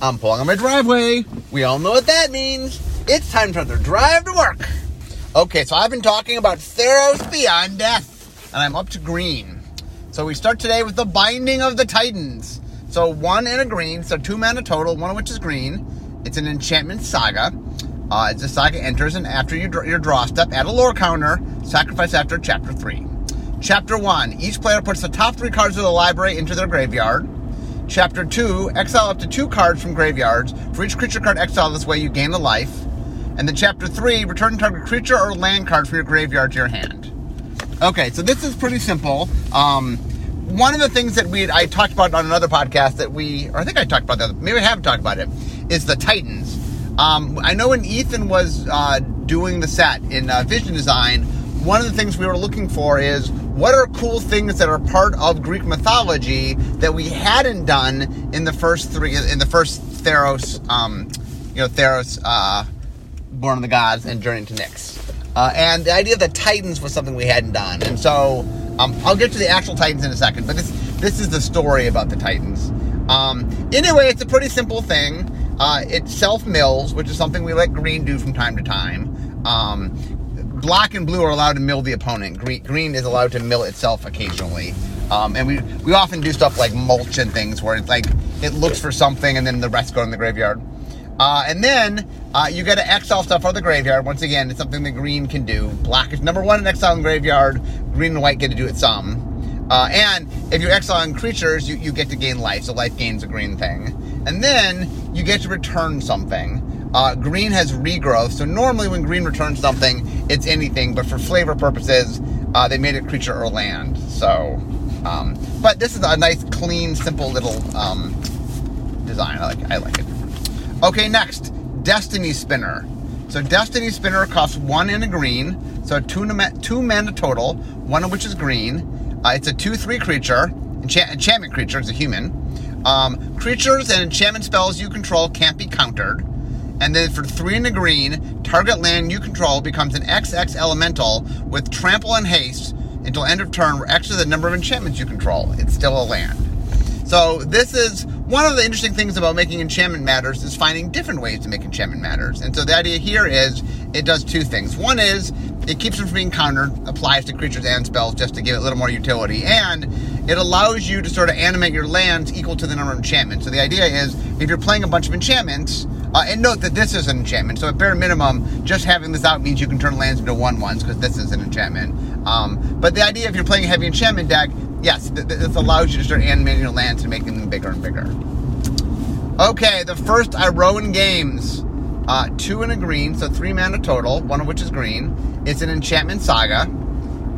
I'm pulling on my driveway. We all know what that means. It's time for the drive to work. Okay, so I've been talking about Theros Beyond Death, and I'm up to green. So we start today with the Binding of the Titans. So one and a green, so two mana total, one of which is green. It's an enchantment saga. Uh, it's a saga enters, and after you your draw step, add a lore counter, sacrifice after chapter 3. Chapter 1, each player puts the top three cards of the library into their graveyard. Chapter 2, exile up to two cards from graveyards. For each creature card exiled this way, you gain a life. And then chapter 3, return target creature or land card from your graveyard to your hand. Okay, so this is pretty simple. Um, one of the things that we I talked about on another podcast that we, or I think I talked about that, maybe I haven't talked about it, is the Titans. Um, I know when Ethan was uh, doing the set in uh, Vision Design, one of the things we were looking for is what are cool things that are part of Greek mythology that we hadn't done in the first three in the first Theros, um, you know, Theros, uh, Born of the Gods, and Journey to Nyx. Uh, and the idea of the Titans was something we hadn't done, and so um, I'll get to the actual Titans in a second. But this this is the story about the Titans. Um, anyway, it's a pretty simple thing. Uh, it self mills, which is something we let green do from time to time. Um, black and blue are allowed to mill the opponent. Green, green is allowed to mill itself occasionally. Um, and we we often do stuff like mulch and things where it's like it looks for something and then the rest go in the graveyard. Uh, and then uh, you get to exile stuff out of the graveyard. Once again, it's something that green can do. Black is number one in exile in graveyard. Green and white get to do it some. Uh, and if you're exiling creatures, you, you get to gain life. So life gains a green thing. And then you get to return something. Uh, green has regrowth, so normally when green returns something, it's anything, but for flavor purposes, uh, they made it creature or land. So, um, but this is a nice, clean, simple little um, design. I like, I like it. Okay, next, Destiny Spinner. So Destiny Spinner costs one in a green, so two, two mana total, one of which is green. Uh, it's a 2-3 creature, enchant, enchantment creature, it's a human. Um, creatures and enchantment spells you control can't be countered. And then for three in the green, target land you control becomes an XX elemental with trample and haste until end of turn, where X is the number of enchantments you control. It's still a land. So this is one of the interesting things about making enchantment matters is finding different ways to make enchantment matters. And so the idea here is it does two things. One is it keeps them from being countered, applies to creatures and spells just to give it a little more utility, and it allows you to sort of animate your lands equal to the number of enchantments. So the idea is if you're playing a bunch of enchantments, uh, and note that this is an enchantment, so at bare minimum, just having this out means you can turn lands into one ones because this is an enchantment. Um, but the idea, if you're playing a heavy enchantment deck, yes, th- th- this allows you to start animating your lands and making them bigger and bigger. Okay, the first Iroan Games. Uh, two in a green, so three mana total, one of which is green. It's an enchantment saga.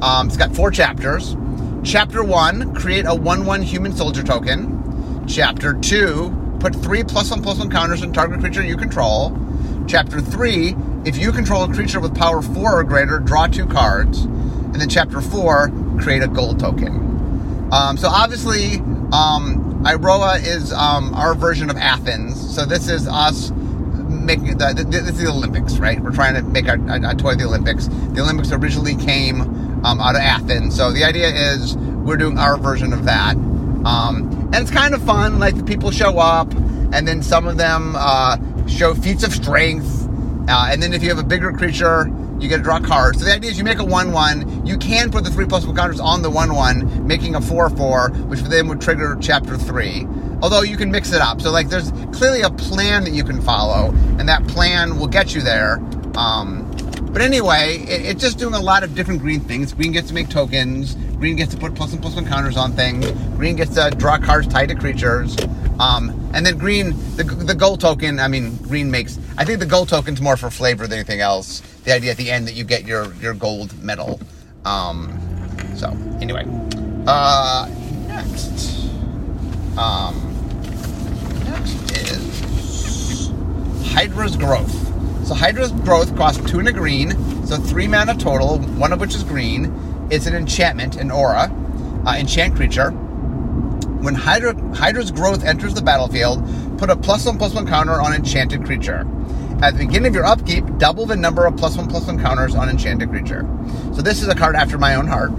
Um, it's got four chapters. Chapter one, create a 1 1 human soldier token. Chapter two, put three plus one plus one counters on target creature you control. Chapter three, if you control a creature with power four or greater, draw two cards. And then chapter four, create a gold token. Um, so obviously, um, Iroa is um, our version of Athens. So this is us making the, this is the Olympics, right? We're trying to make a, a, a toy the Olympics. The Olympics originally came um, out of Athens, so the idea is we're doing our version of that. Um, and it's kind of fun. Like the people show up, and then some of them uh, show feats of strength. Uh, and then if you have a bigger creature, you get to draw cards. So the idea is you make a 1 1. You can put the 3 plus counters on the 1 1, making a 4 4, which then would trigger chapter 3. Although you can mix it up. So, like, there's clearly a plan that you can follow, and that plan will get you there. Um, but anyway, it, it's just doing a lot of different green things. Green gets to make tokens. Green gets to put plus and plus one counters on things. Green gets to draw cards tied to creatures. Um, and then green, the, the gold token, I mean, green makes, I think the gold token's more for flavor than anything else. The idea at the end that you get your, your gold medal. Um, so, anyway. Uh, next. Um, next is Hydra's Growth. So Hydra's Growth costs two and a green, so three mana total, one of which is green. It's an enchantment, an aura, uh, enchant creature. When Hydra, Hydra's Growth enters the battlefield, put a plus one plus one counter on enchanted creature. At the beginning of your upkeep, double the number of plus one plus one counters on enchanted creature. So this is a card after my own heart.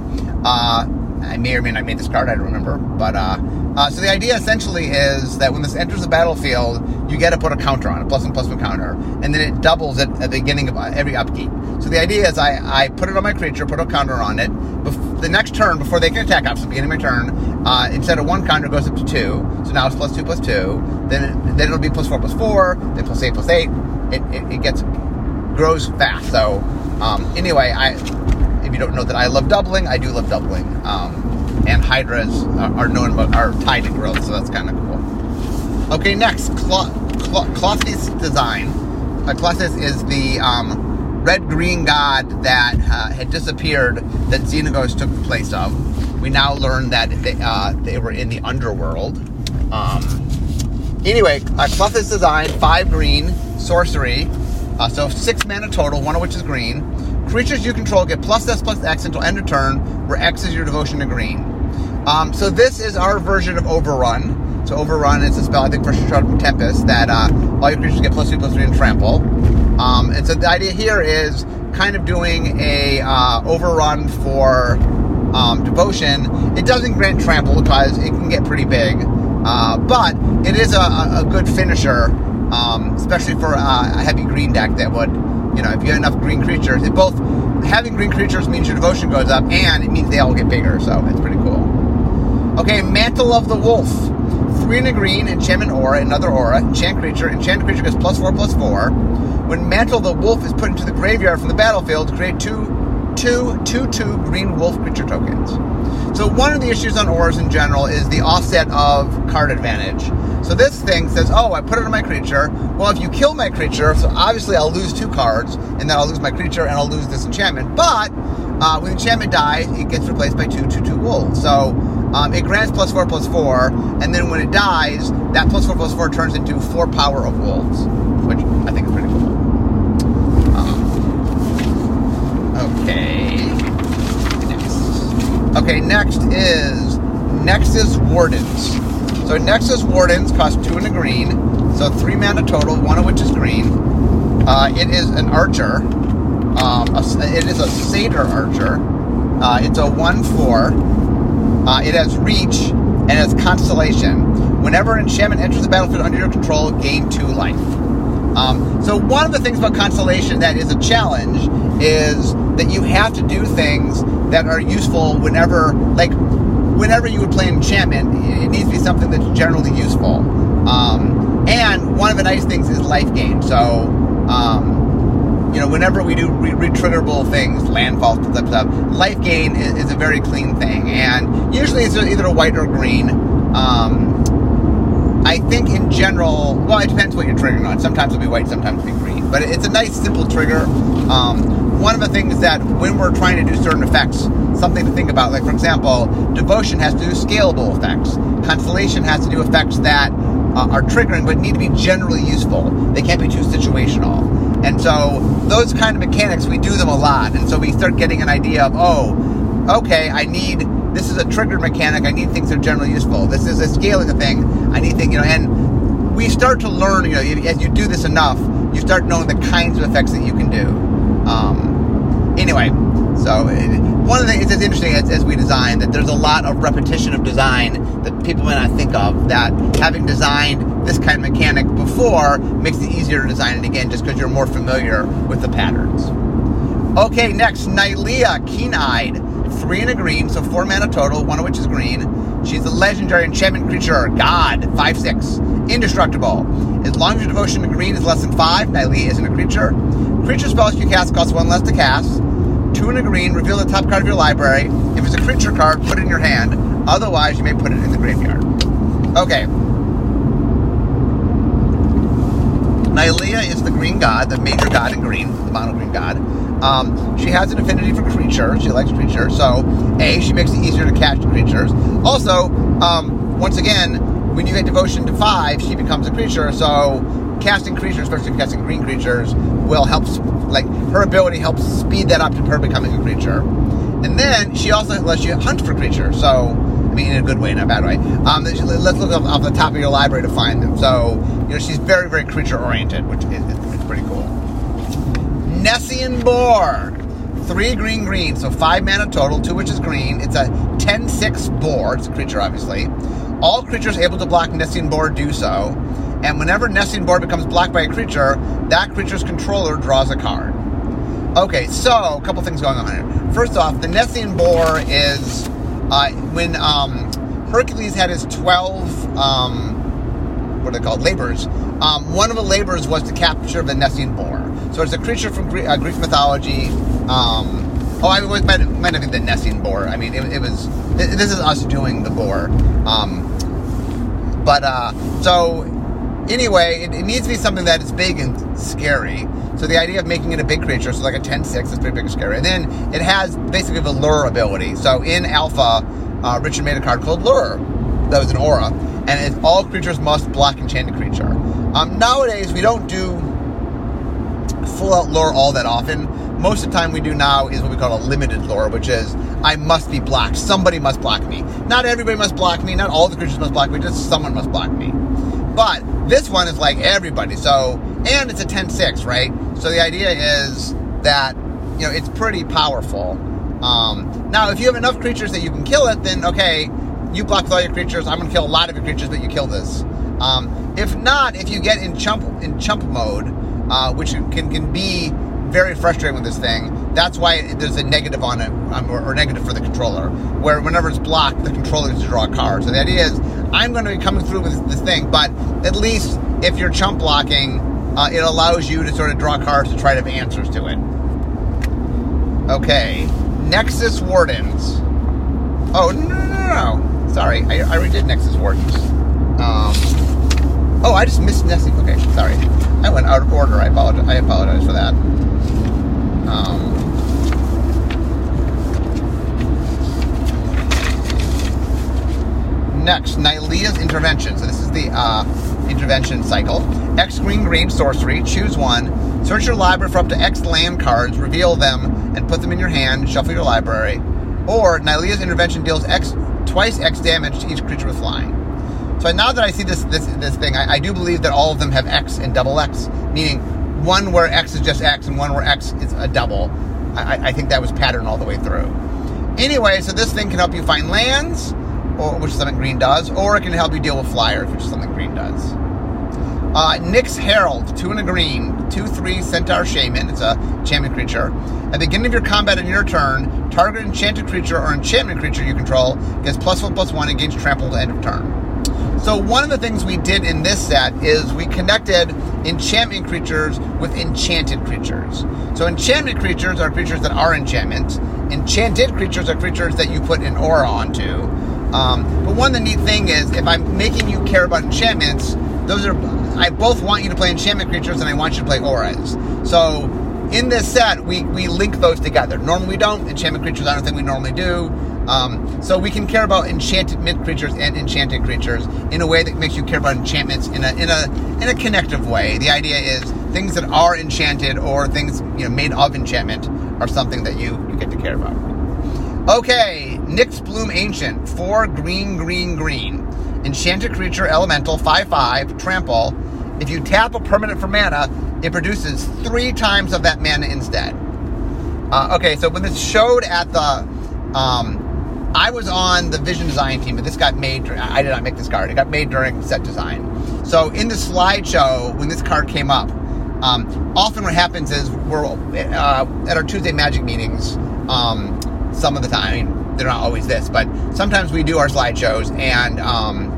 Uh, I may or may not made this card, I don't remember. But uh, uh, so the idea essentially is that when this enters the battlefield, you get to put a counter on it, plus one plus one counter, and then it doubles at, at the beginning of every upkeep. So the idea is I, I put it on my creature, put a counter on it. Bef- the next turn, before they can attack, after the beginning of my turn, uh, instead of one counter, goes up to two. So now it's plus two plus two. Then then it'll be plus four plus four. Then plus eight plus eight. It, it, it gets grows fast. So um, anyway, I if you don't know that I love doubling, I do love doubling. Um, and hydras are known about are tied to growth, so that's kind of cool. Okay, next, Cl- design. Uh, is the um, red-green god that uh, had disappeared that Xenagos took the place of. We now learn that they, uh, they were in the underworld. Um, anyway, uh, design, five green, sorcery, uh, so six mana total, one of which is green. Creatures you control get plus S plus X until end of turn, where X is your devotion to green. Um, so this is our version of Overrun. So Overrun is a spell, I think, for Shroud Tempest that uh, all your creatures get plus two, plus three, and trample. Um, and so the idea here is kind of doing a uh, Overrun for um, Devotion. It doesn't grant trample because it can get pretty big, uh, but it is a, a good finisher, um, especially for a heavy green deck that would you know, if you have enough green creatures, it both having green creatures means your devotion goes up, and it means they all get bigger. So it's pretty cool. Okay, Mantle of the Wolf. Three in a green, enchantment aura, another aura, enchant creature. Enchant creature gets plus four, plus four. When Mantle of the Wolf is put into the graveyard from the battlefield, create two, two, two, two green wolf creature tokens. So one of the issues on auras in general is the offset of card advantage. So this thing says, oh, I put it on my creature. Well, if you kill my creature, so obviously I'll lose two cards, and then I'll lose my creature and I'll lose this enchantment. But uh, when the enchantment dies, it gets replaced by two, two, two wolves. So um, it grants plus four, plus four, and then when it dies, that plus four, plus four turns into four power of wolves, which I think is pretty cool. Um, okay. Next. Okay, next is Nexus Wardens. So Nexus Wardens cost two and a green, so three mana total, one of which is green. Uh, it is an archer. Um, a, it is a satyr archer. Uh, it's a one-four. Uh, it has reach and has constellation. Whenever an enchantment enters the battlefield under your control, gain two life. Um, so one of the things about constellation that is a challenge is that you have to do things that are useful whenever, like whenever you would play enchantment, it needs to be something that's generally useful. Um, and one of the nice things is life gain. So, um, you know, whenever we do re- retriggerable things, landfall stuff, stuff, life gain is, is, a very clean thing. And usually it's either a white or green. Um, I think in general, well, it depends what you're triggering on. Sometimes it'll be white, sometimes it'll be green. But it's a nice, simple trigger. Um, one of the things that when we're trying to do certain effects, something to think about. Like, for example, devotion has to do scalable effects. Constellation has to do effects that uh, are triggering but need to be generally useful. They can't be too situational. And so, those kind of mechanics, we do them a lot. And so, we start getting an idea of, oh, okay, I need this is a triggered mechanic. I need things that are generally useful. This is a scaling thing. I need things, you know, and we start to learn, you know, as you do this enough, you start knowing the kinds of effects that you can do. Um, anyway, so one of the things that's interesting as, as, we design that there's a lot of repetition of design that people may not think of. That having designed this kind of mechanic before makes it easier to design it again, just because you're more familiar with the patterns. Okay, next Nylea, Keen-Eyed, three and a green, so four mana total, one of which is green. She's a legendary enchantment creature, God, five six, indestructible. As long as your devotion to green is less than five, Nylea isn't a creature. Creature spells you cast cost one less to cast two in a green, reveal the top card of your library. If it's a creature card, put it in your hand. Otherwise, you may put it in the graveyard. Okay. Nylea is the green god, the major god in green, the mono green god. Um, she has an affinity for creatures. She likes creatures. So, A, she makes it easier to catch creatures. Also, um, once again, when you get devotion to five, she becomes a creature. So, casting creatures, especially casting green creatures, will help, like, her ability helps speed that up to her becoming a creature. And then she also lets you hunt for creatures. So, I mean, in a good way, not a bad way. Um, let's look off, off, the top of your library to find them. So, you know, she's very, very creature oriented, which is, is pretty cool. Nessian Boar. Three green, green, so five mana total, two which is green. It's a 10 6 boar. It's a creature, obviously. All creatures able to block Nessian Boar do so. And whenever Nessian Boar becomes blocked by a creature, that creature's controller draws a card. Okay, so a couple things going on here. First off, the Nessian Boar is uh, when um, Hercules had his 12, um, what are they called, labors. Um, one of the labors was to capture the Nessian Boar. So it's a creature from Greek, uh, Greek mythology. Um, oh, I mean, might, might have been the Nessian Boar. I mean, it, it was. This is us doing the boar. Um, but uh, so anyway, it, it, needs to be something that is big and scary. So the idea of making it a big creature, so like a 10-6, is pretty big and scary. And then it has basically the lure ability. So in Alpha, uh, Richard made a card called Lure. That was an aura. And it, all creatures must block enchanted creature. Um, nowadays, we don't do full out lure all that often. Most of the time we do now is what we call a limited lure, which is I must be blocked. Somebody must block me. Not everybody must block me. Not all the creatures must block me. Just someone must block me. But this one is like everybody. So, and it's a 10-6, right? So the idea is that, you know, it's pretty powerful. Um, now, if you have enough creatures that you can kill it, then okay, you block with all your creatures. I'm going to kill a lot of your creatures, but you kill this. Um, if not, if you get in chump in chump mode, uh, which can can be very frustrating with this thing. That's why there's a negative on it, um, or, or, negative for the controller, where whenever it's blocked, the controller needs to draw a card. So the idea is, I'm going to be coming through with this thing, but at least if you're chump blocking, uh, it allows you to sort of draw cards to try to have answers to it. Okay, Nexus Wardens. Oh, no, no, no, no. Sorry, I, I already did Nexus Wardens. Um, oh, I just missed Nessie. Okay, sorry. I went out of order. I apologize, I apologize for that. Um, next, Nylea's Intervention. So this is the uh, intervention cycle. X green green sorcery. Choose one. Search your library for up to X land cards. Reveal them and put them in your hand. Shuffle your library. Or Nylea's Intervention deals X twice X damage to each creature with flying. So now that I see this this this thing, I, I do believe that all of them have X and double X, meaning one where X is just X and one where X is a double. I, I think that was patterned all the way through. Anyway, so this thing can help you find lands, or which is something green does, or it can help you deal with flyers, which is something green does. Uh, Nyx Herald, two and a green, two three Centaur Shaman. It's a champion creature. At the beginning of your combat in your turn, target enchanted creature or enchantment creature you control gets plus one plus one and gains trample at end of turn. So one of the things we did in this set is we connected enchantment creatures with enchanted creatures. So enchantment creatures are creatures that are enchantments. Enchanted creatures are creatures that you put an aura onto. Um, but one of the neat thing is if I'm making you care about enchantments, those are I both want you to play enchantment creatures and I want you to play auras. So in this set, we, we link those together. Normally we don't. Enchantment creatures I don't think we normally do. Um, so we can care about enchanted creatures and enchanted creatures in a way that makes you care about enchantments in a in a in a connective way. The idea is things that are enchanted or things you know made of enchantment are something that you, you get to care about. Okay, Nyxbloom Ancient, four green, green, green. Enchanted creature, elemental, 5 5, trample. If you tap a permanent for mana, it produces three times of that mana instead. Uh, okay, so when this showed at the um, I was on the vision design team, but this got made. I did not make this card. It got made during set design. So in the slideshow, when this card came up, um, often what happens is we're uh, at our Tuesday Magic meetings. Um, some of the time, I mean, they're not always this, but sometimes we do our slideshows, and um,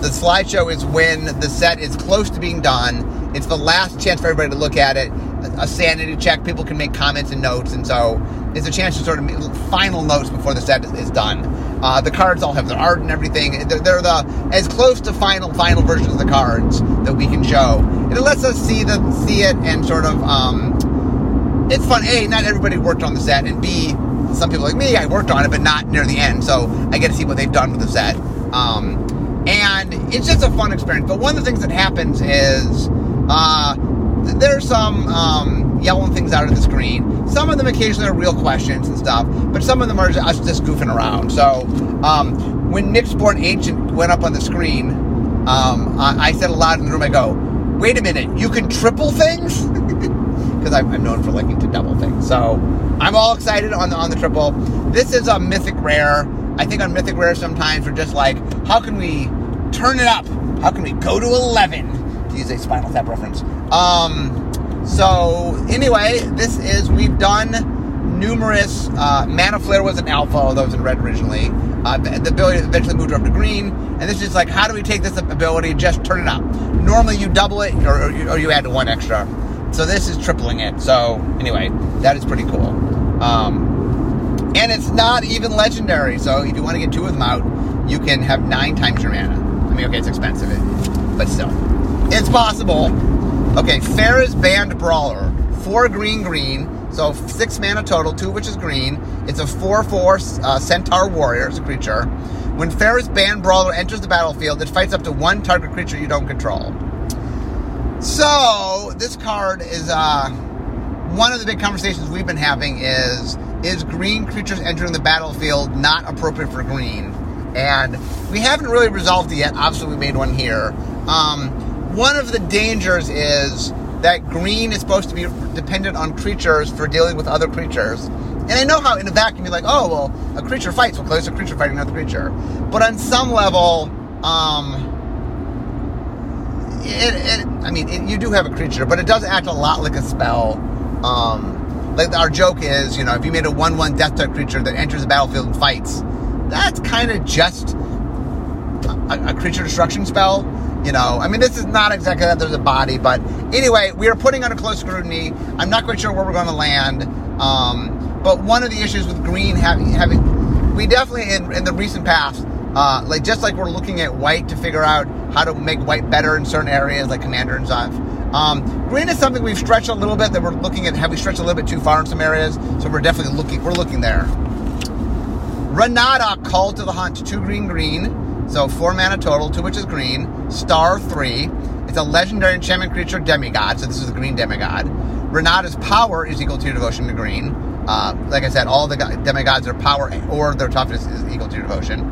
the slideshow is when the set is close to being done. It's the last chance for everybody to look at it. A sanity check. People can make comments and notes, and so it's a chance to sort of make final notes before the set is, done. Uh, the cards all have their art and everything. They're, they're, the as close to final final versions of the cards that we can show. It lets us see the see it and sort of. Um, it's fun. A, not everybody worked on the set, and B, some people like me, I worked on it, but not near the end, so I get to see what they've done with the set. Um, and it's just a fun experience. But one of the things that happens is uh, there's some um, yelling things out of the screen. Some of them occasionally are real questions and stuff, but some of them are just, just goofing around. So um, when Nyxbloom Ancient went up on the screen, um, I, I, said aloud in the room, I go, wait a minute, you can triple things? Because I'm, I'm known for liking to double things. So I'm all excited on the, on the triple. This is a mythic rare. I think on mythic rare sometimes we're just like, how can we turn it up? How can we go to 11? to use a Spinal Tap reference. Um, so anyway, this is we've done numerous. Uh, Mana Flare was an alpha, although it was in red originally. Uh, the ability eventually moved up to green, and this is like, how do we take this ability and just turn it up? Normally, you double it, or, or, or you add one extra. So this is tripling it. So anyway, that is pretty cool. Um, and it's not even legendary. So if you want to get two of them out, you can have nine times your mana. I mean, okay, it's expensive, but still, it's possible. Okay, Pheres-Band Brawler, four green green. So six mana total, two which is green. It's a 4-4 uh, Centaur Warrior, it's a creature. When Pheres-Band Brawler enters the battlefield, it fights up to one target creature you don't control. So this card is uh, one of the big conversations we've been having is is green creatures entering the battlefield not appropriate for green? And we haven't really resolved it yet. Obviously, we made one here. Um, one of the dangers is that green is supposed to be dependent on creatures for dealing with other creatures. And I know how in a vacuum you're like, oh well, a creature fights. Well, there's a creature fighting another creature. But on some level, um, it, it, I mean, it, you do have a creature, but it does act a lot like a spell. Um, like our joke is, you know, if you made a one-one death type creature that enters the battlefield and fights, that's kind of just a, a, creature destruction spell. You know, I mean, this is not exactly that. There's a body, but anyway, we are putting under close scrutiny. I'm not quite sure where we're going to land. Um, but one of the issues with green having having, we definitely in, in the recent past uh, like just like we're looking at white to figure out how to make white better in certain areas, like commander and stuff. Um, green is something we've stretched a little bit. That we're looking at. Have we stretched a little bit too far in some areas? So we're definitely looking. We're looking there. Renata called to the Hunt, two green green, so four mana total, two which is green. Star three. It's a legendary enchantment creature demigod. So this is the green demigod. Renata's power is equal to your devotion to green. Uh, like I said, all the demigods, are power or their toughness is equal to your devotion.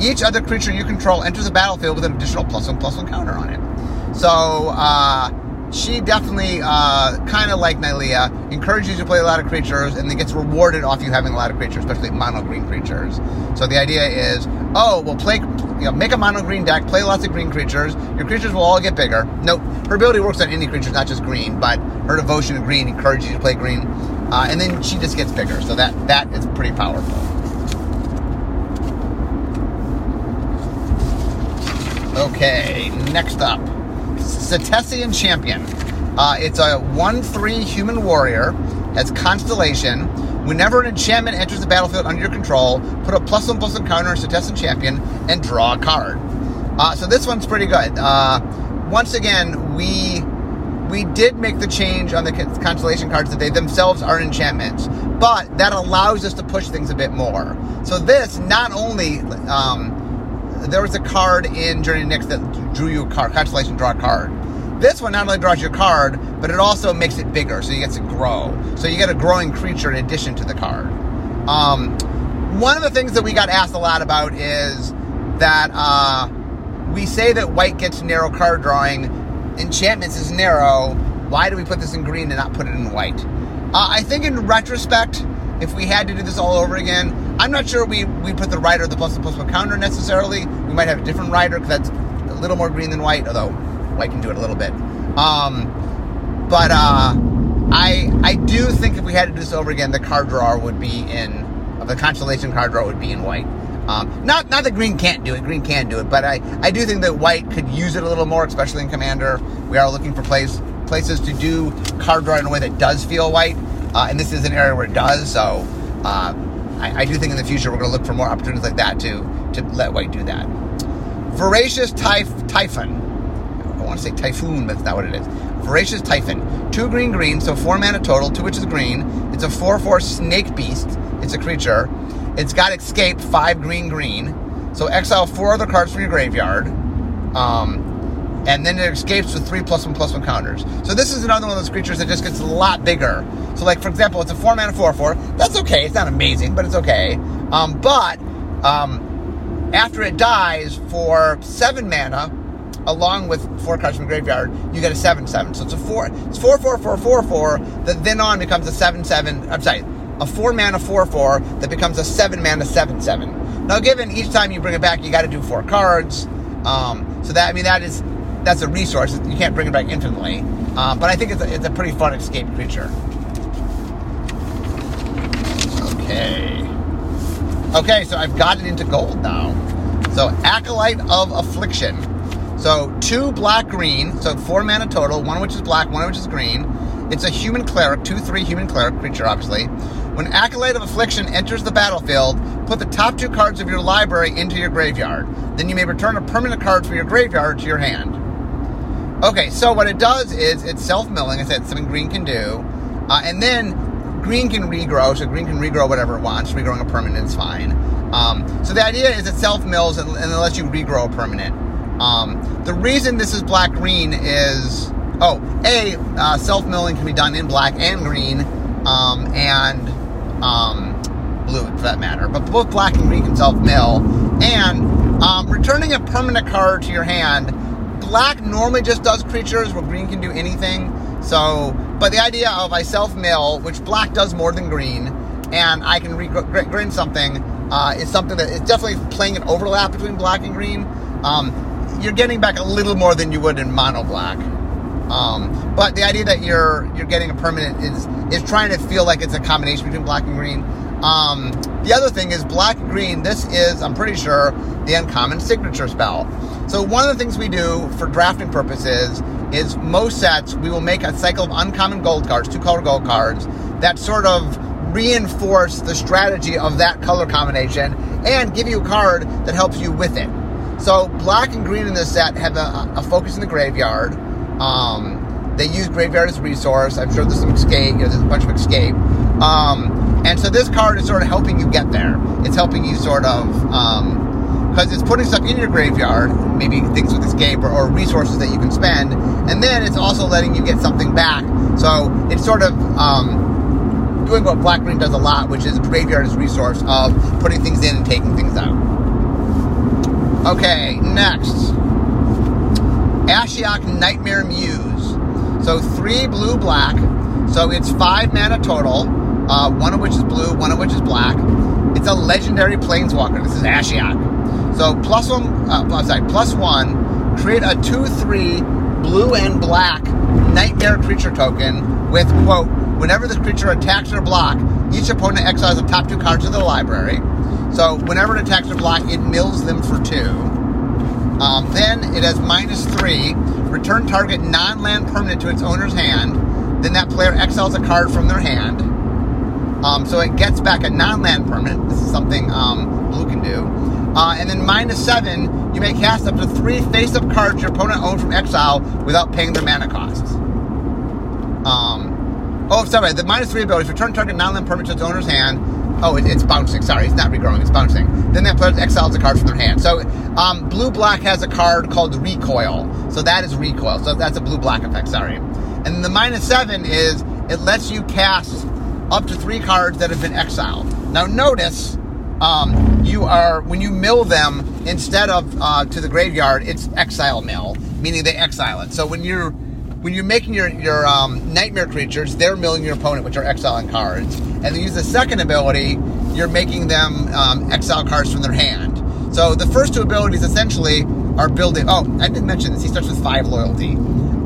Each other creature you control enters the battlefield with an additional plus one plus one counter on it. So uh, she definitely, uh, kind of like Nylea, encourages you to play a lot of creatures and then gets rewarded off you having a lot of creatures, especially mono green creatures. So the idea is, oh, we'll play, you know, make a mono green deck, play lots of green creatures. Your creatures will all get bigger. Nope, her ability works on any creatures, not just green, but her devotion to green encourages you to play green, uh, and then she just gets bigger. So that that is pretty powerful. Okay, next up, Setessan Champion. Uh, it's a 1 3 human warrior, has Constellation. Whenever an enchantment enters the battlefield under your control, put a plus one plus one counter on Setessan Champion and draw a card. Uh, so this one's pretty good. Uh, once again, we we did make the change on the constellation cards that they themselves are enchantments, but that allows us to push things a bit more. So this not only um, there was a card in Journey to Nyx that drew you a card, Constellation draw a card. This one not only draws your card, but it also makes it bigger, so you get to grow. So you get a growing creature in addition to the card. Um, one of the things that we got asked a lot about is that uh, we say that white gets narrow card drawing, enchantments is narrow. Why do we put this in green and not put it in white? Uh, I think in retrospect, if we had to do this all over again, I'm not sure we, we put the rider the plus and plus one counter necessarily. We might have a different rider because that's a little more green than white, although white can do it a little bit. Um, but uh, I I do think if we had to do this over again, the card drawer would be in of the constellation card drawer would be in white. Um, not not that green can't do it, green can do it, but I, I do think that white could use it a little more, especially in Commander. We are looking for place places to do card draw in a way that does feel white, uh, and this is an area where it does. So uh, I, I, do think in the future we're going to look for more opportunities like that to to let white do that. Voracious typh- Typhon. Want to say typhoon, but that's not what it is. Voracious Typhon. Two green green, so four mana total, two which is green. It's a 4 4 snake beast. It's a creature. It's got escape, five green green. So exile four other cards from your graveyard. Um, and then it escapes with three plus one plus one counters. So this is another one of those creatures that just gets a lot bigger. So like for example, it's a four mana four four. That's okay. It's not amazing, but it's okay. Um, but um, after it dies for seven mana, along with four cards from the graveyard, you get a seven seven. So it's a four. It's four four four four four. That then on becomes a seven seven. I'm sorry, a four mana four four that becomes a seven mana seven seven. Now, given each time you bring it back, you got to do four cards. Um, so that I mean that is that's a resource. You can't bring it back infinitely. Uh, but I think it's a, it's a pretty fun escape creature. Okay. Okay, so I've got it into gold now. So Acolyte of Affliction. So two black green, so four mana total, one which is black, one which is green. It's a human cleric, 2 3 human cleric creature, obviously. When Acolyte of Affliction enters the battlefield, put the top two cards of your library into your graveyard. Then you may return a permanent card from your graveyard to your hand. Okay, so what it does is it's self milling. I said something green can do. Uh, and then green can regrow, so green can regrow whatever it wants. Regrowing a permanent is fine. Um, so the idea is it self mills and, and lets you regrow a permanent. Um, the reason this is black green is oh, a uh, self milling can be done in black and green, um, and um, blue for that matter. But both black and green can self mill. And um, returning a permanent card to your hand black normally just does creatures where green can do anything. So, but the idea of I self mill, which black does more than green, and I can regreen something, uh, is something that is definitely playing an overlap between black and green. Um, you're getting back a little more than you would in mono black. Um, but the idea that you're you're getting a permanent is is trying to feel like it's a combination between black and green. Um, the other thing is black and green. This is, I'm pretty sure, the uncommon signature spell. So one of the things we do for drafting purposes is most sets we will make a cycle of uncommon gold cards, two color gold cards, that sort of reinforce the strategy of that color combination and give you a card that helps you with it. So black and green in this set have a, a focus in the graveyard. Um, they use graveyard as a resource. I'm sure there's some escape. You know, there's a bunch of escape. Um, and so this card is sort of helping you get there. It's helping you sort of because um, it's putting stuff in your graveyard, maybe things with escape or, or, resources that you can spend, and then it's also letting you get something back. So it's sort of um, doing what Black Green does a lot, which is graveyard as resource of putting things in and taking things out. Okay, next. Ashiok Nightmare Muse. So three blue black. So it's five mana total, uh, one of which is blue, one of which is black. It's a legendary planeswalker. This is Ashiok. So plus one, uh, I'm sorry, plus one, create a 2-3 blue and black nightmare creature token with, quote, whenever this creature attacks or block, each opponent exiles the top two cards of their library. So whenever it attacks a block, it mills them for two. Um, then it has minus three. Return target non-land permanent to its owner's hand. Then that player exiles a card from their hand. Um, so it gets back a non-land permanent. This is something um, blue can do. Uh, and then minus seven, you may cast up to three face-up cards your opponent owns from exile without paying their mana costs. Um, oh, sorry. The minus three ability: return target non-land permanent to its owner's hand Oh, it, it's bouncing. Sorry, it's not regrowing. It's bouncing. Then that player exiles a card from their hand. So um, blue black has a card called Recoil. So that is Recoil. So that's a blue black effect. Sorry. And the minus seven is it lets you cast up to three cards that have been exiled. Now notice um, you are when you mill them instead of uh, to the graveyard, it's exile mill, meaning they exile it. So when you're when you're making your your um, nightmare creatures, they're milling your opponent, which are exiling cards and then use the second ability, you're making them um, exile cards from their hand. So the first two abilities essentially are building. Oh, I didn't mention this. He starts with five loyalty,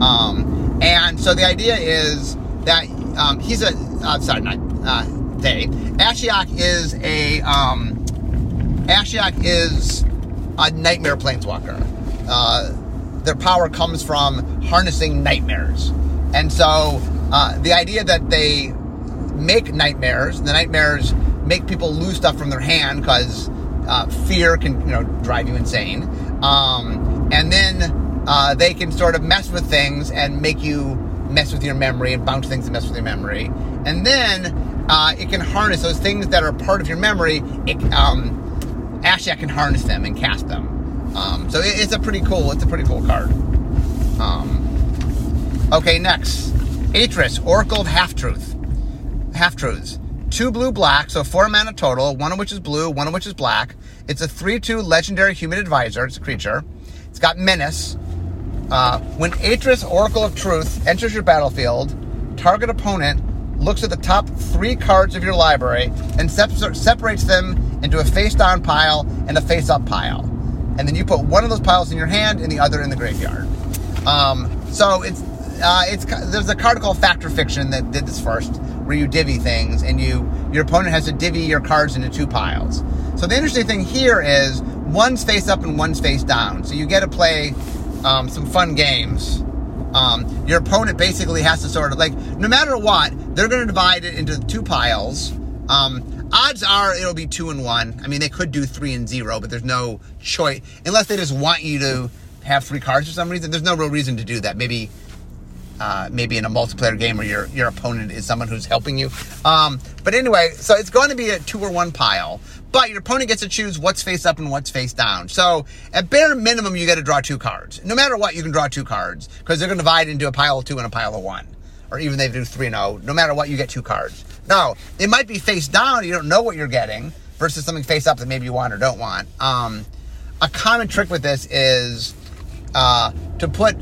um, and so the idea is that um, he's a uh, sorry, not uh, they. Ashiok is a um, Ashiok is a nightmare planeswalker. Uh, their power comes from harnessing nightmares, and so uh, the idea that they make nightmares. The nightmares make people lose stuff from their hand because uh, fear can, you know, drive you insane. Um, and then uh, they can sort of mess with things and make you mess with your memory and bounce things and mess with your memory. And then uh, it can harness those things that are part of your memory. It, um, Ashiok can harness them and cast them. Um, so it, it's a pretty cool. It's a pretty cool card. Um, okay, next, Atris, Oracle of Half Truth half truths. Two blue black, so four mana total, one of which is blue, one of which is black. It's a 3 2 legendary human advisor. It's a creature. It's got menace. Uh, when Atris, Oracle of Truth, enters your battlefield, target opponent looks at the top three cards of your library and separates them into a face down pile and a face up pile. And then you put one of those piles in your hand and the other in the graveyard. Um, so it's uh, it's there's a card called Fact or Fiction that did this first, where you divvy things and you your opponent has to divvy your cards into two piles. So the interesting thing here is one's face up and one's face down. So you get to play um, some fun games. Um, your opponent basically has to sort of like no matter what, they're going to divide it into two piles. Um, odds are it'll be two and one. I mean, they could do three and zero, but there's no choice unless they just want you to have three cards for some reason. There's no real reason to do that. Maybe uh, maybe in a multiplayer game where your your opponent is someone who's helping you. Um, but anyway, so it's going to be a two or one pile. But your opponent gets to choose what's face up and what's face down. So at bare minimum, you got to draw two cards. No matter what, you can draw two cards because they're going to divide into a pile of two and a pile of one, or even they do three and zero. Oh. No matter what, you get two cards. Now it might be face down. You don't know what you're getting versus something face up that maybe you want or don't want. Um, a common trick with this is uh, to put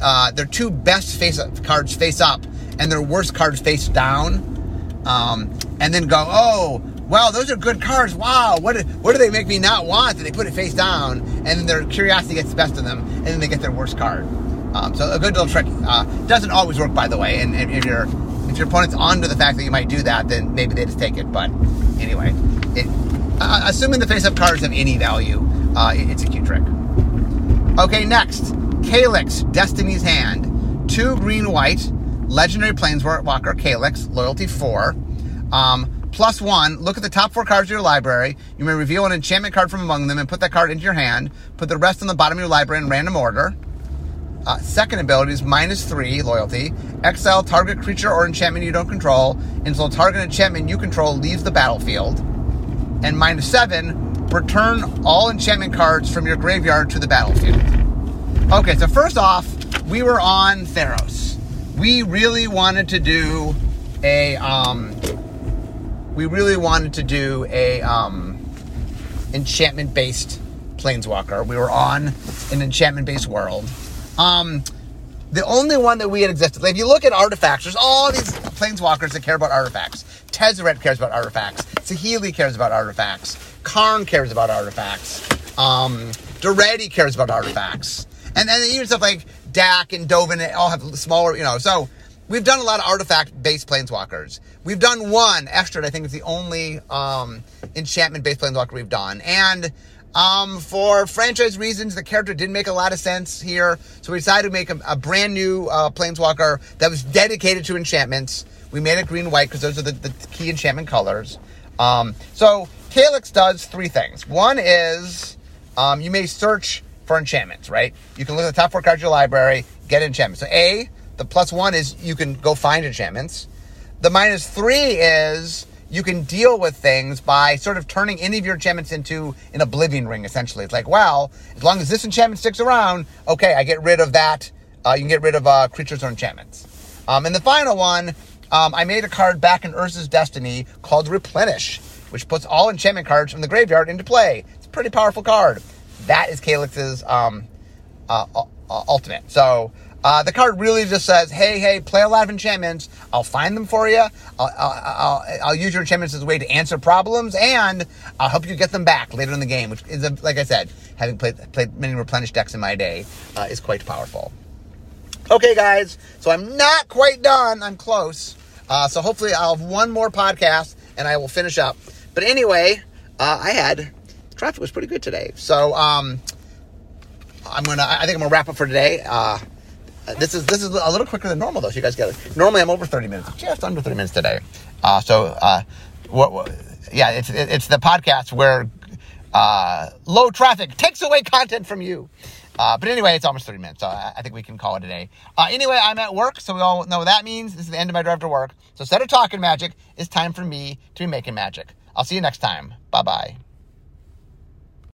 uh, their two best face cards face up and their worst cards face down, um, and then go, oh, wow, those are good cards. Wow, what what do they make me not want? And they put it face down, and then their curiosity gets the best of them, and then they get their worst card. Um, so a good little trick. Uh, doesn't always work, by the way. And if, if your if your opponent's onto the fact that you might do that, then maybe they just take it. But anyway, it, uh, assuming the face-up cards have any value, uh, it, it's a cute trick. Okay, next. Calix, Destiny's Hand. Two green white, legendary planeswalker Calix, loyalty four. Um, plus one, look at the top four cards of your library. You may reveal an enchantment card from among them and put that card into your hand. Put the rest on the bottom of your library in random order. Uh, second ability is minus three, loyalty. Exile target creature or enchantment you don't control until target enchantment you control leaves the battlefield. And minus seven, return all enchantment cards from your graveyard to the battlefield. Okay, so first off, we were on Theros. We really wanted to do a um we really wanted to do a um enchantment based planeswalker. We were on an enchantment based world. Um the only one that we had existed. Like if you look at artifacts, there's all these planeswalkers that care about artifacts. Tezzeret cares about artifacts. Saheeli cares about artifacts. Karn cares about artifacts. Um, Daretti cares about artifacts and then even stuff like Dack and Dovin all have smaller, you know. So we've done a lot of artifact-based planeswalkers. We've done one. Estrid, I think, is the only um, enchantment-based planeswalker we've done, and um, for franchise reasons, the character didn't make a lot of sense here, so we decided to make a, a brand new uh, planeswalker that was dedicated to enchantments. We made it green and white because those are the, the, key enchantment colors. Um, so Calix does three things. One is um, you may search for enchantments, right? You can look at the top four cards of your library, get enchantments. So A, the plus one is you can go find enchantments. The minus three is you can deal with things by sort of turning any of your enchantments into an oblivion ring, essentially. It's like, well, as long as this enchantment sticks around, okay, I get rid of that. Uh, you can get rid of uh, creatures or enchantments. Um, and the final one, um, I made a card back in Urza's Destiny called Replenish, which puts all enchantment cards from the graveyard into play. It's a pretty powerful card that is Calix's um, uh, uh, ultimate. So uh, the card really just says, hey, hey, play a lot of enchantments. I'll find them for you. I'll, I'll, I'll, I'll, use your enchantments as a way to answer problems, and I'll help you get them back later in the game, which is, a, like I said, having played, played many replenish decks in my day, uh, is quite powerful. Okay, guys, so I'm not quite done. I'm close. Uh, so hopefully I'll have one more podcast, and I will finish up. But anyway, uh, I had traffic was pretty good today. So um, I'm gonna. I think I'm gonna wrap up for today. Uh, this is this is a little quicker than normal though. So you guys get it. Normally I'm over 30 minutes, just under 30 minutes today. Uh, so uh, what, what, yeah, it's it's the podcast where uh, low traffic takes away content from you. Uh, but anyway, it's almost 30 minutes, so I, I think we can call it a day. Anyway, I'm at work, so we all know what that means. This is the end of my drive to work. So instead of talking magic, it's time for me to be making magic. I'll see you next time. Bye bye.